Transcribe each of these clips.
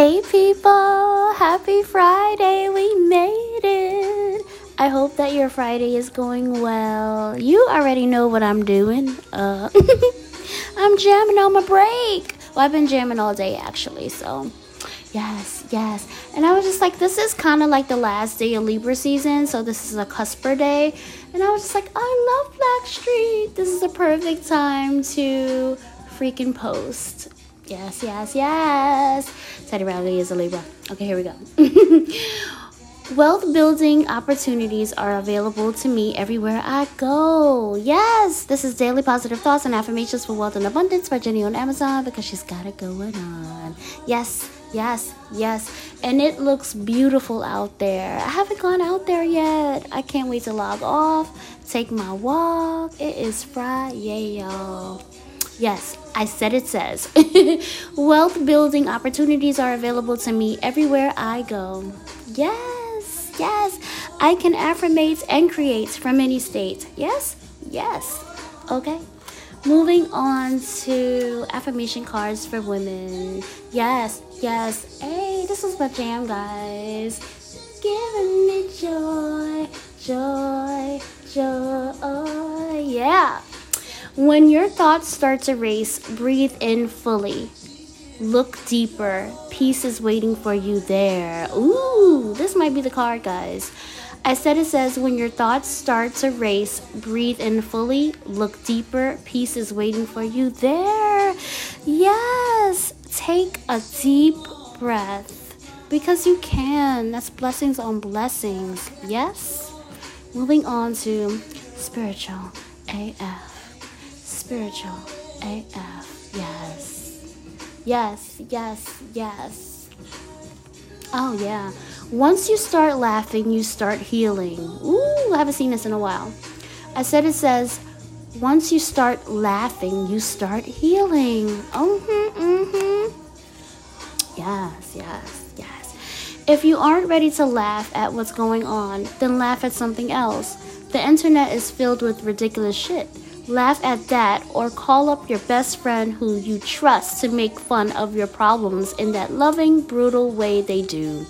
Hey people, happy Friday. We made it. I hope that your Friday is going well. You already know what I'm doing. Uh I'm jamming on my break. Well, I've been jamming all day actually, so yes, yes. And I was just like, this is kind of like the last day of Libra season, so this is a cusper day. And I was just like, I love Blackstreet. This is a perfect time to freaking post. Yes, yes, yes. Teddy Riley is a Libra. Okay, here we go. Wealth building opportunities are available to me everywhere I go. Yes, this is Daily Positive Thoughts and Affirmations for Wealth and Abundance by Jenny on Amazon because she's got it going on. Yes, yes, yes. And it looks beautiful out there. I haven't gone out there yet. I can't wait to log off, take my walk. It is Friday, y'all. Yes, I said it says. Wealth building opportunities are available to me everywhere I go. Yes, yes. I can affirmate and create from any state. Yes, yes. Okay. Moving on to affirmation cards for women. Yes, yes. Hey, this is my jam, guys. Giving me joy, joy, joy. Yeah. When your thoughts start to race, breathe in fully. Look deeper. Peace is waiting for you there. Ooh, this might be the card, guys. I said it says when your thoughts start to race, breathe in fully, look deeper. Peace is waiting for you there. Yes, take a deep breath because you can. That's blessings on blessings. Yes. Moving on to spiritual AF spiritual AF. Yes. Yes, yes, yes. Oh, yeah. Once you start laughing, you start healing. Ooh, I haven't seen this in a while. I said it says, once you start laughing, you start healing. Mm hmm, mm hmm. Yes, yes, yes. If you aren't ready to laugh at what's going on, then laugh at something else. The internet is filled with ridiculous shit. Laugh at that or call up your best friend who you trust to make fun of your problems in that loving, brutal way they do.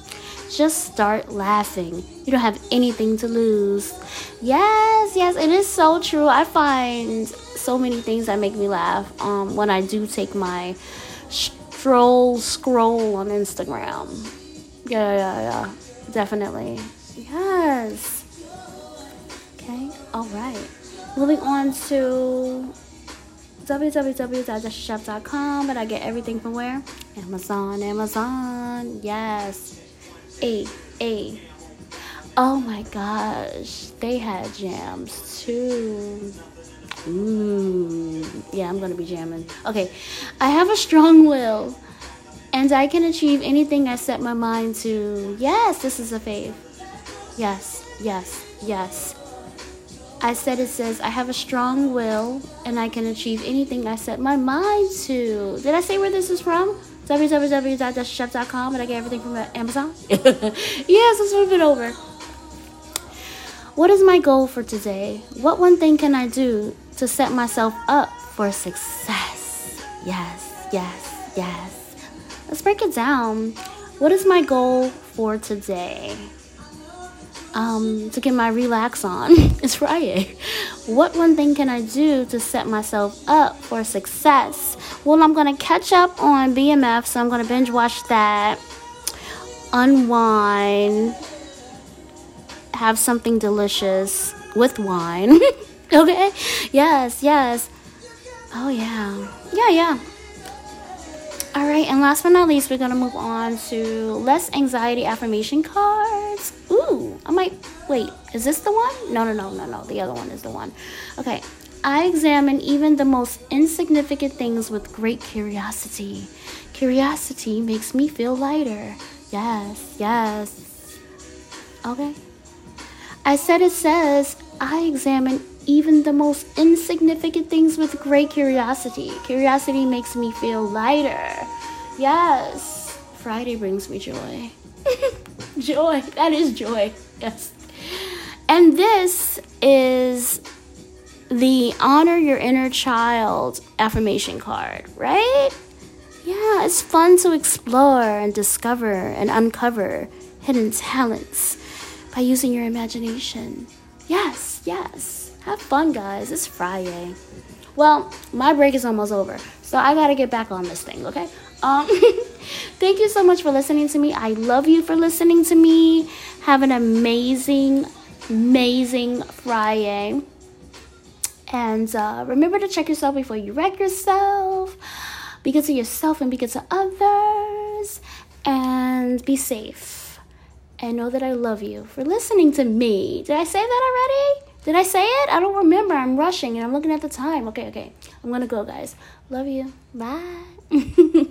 Just start laughing. You don't have anything to lose. Yes, yes, it is so true. I find so many things that make me laugh um, when I do take my stroll scroll on Instagram. Yeah, yeah, yeah. Definitely. Yes. Okay, all right. Moving on to www.chef.com, but I get everything from where? Amazon, Amazon. Yes. A, A. Oh my gosh, they had jams too. Mmm. Yeah, I'm gonna be jamming. Okay, I have a strong will, and I can achieve anything I set my mind to. Yes, this is a faith. Yes, yes, yes. I said it says, I have a strong will and I can achieve anything I set my mind to. Did I say where this is from? www.chef.com and I get everything from Amazon? yes, let's move it over. What is my goal for today? What one thing can I do to set myself up for success? Yes, yes, yes. Let's break it down. What is my goal for today? Um, to get my relax on. it's Friday. What one thing can I do to set myself up for success? Well, I'm gonna catch up on BMF, so I'm gonna binge watch that, unwind, have something delicious with wine. okay? Yes, yes. Oh, yeah. Yeah, yeah. All right, and last but not least, we're gonna move on to less anxiety affirmation cards. Ooh, I might wait. Is this the one? No, no, no, no, no. The other one is the one. Okay. I examine even the most insignificant things with great curiosity. Curiosity makes me feel lighter. Yes, yes. Okay. I said it says, I examine even the most insignificant things with great curiosity. Curiosity makes me feel lighter. Yes, Friday brings me joy. joy, that is joy. Yes. And this is the honor your inner child affirmation card, right? Yeah, it's fun to explore and discover and uncover hidden talents by using your imagination. Yes, yes. Have fun, guys. It's Friday. Well, my break is almost over, so I gotta get back on this thing, okay? Um, thank you so much for listening to me. I love you for listening to me. Have an amazing, amazing Friday. And uh, remember to check yourself before you wreck yourself. Be good to yourself and be good to others. And be safe. And know that I love you for listening to me. Did I say that already? Did I say it? I don't remember. I'm rushing and I'm looking at the time. Okay, okay. I'm gonna go, guys. Love you. Bye.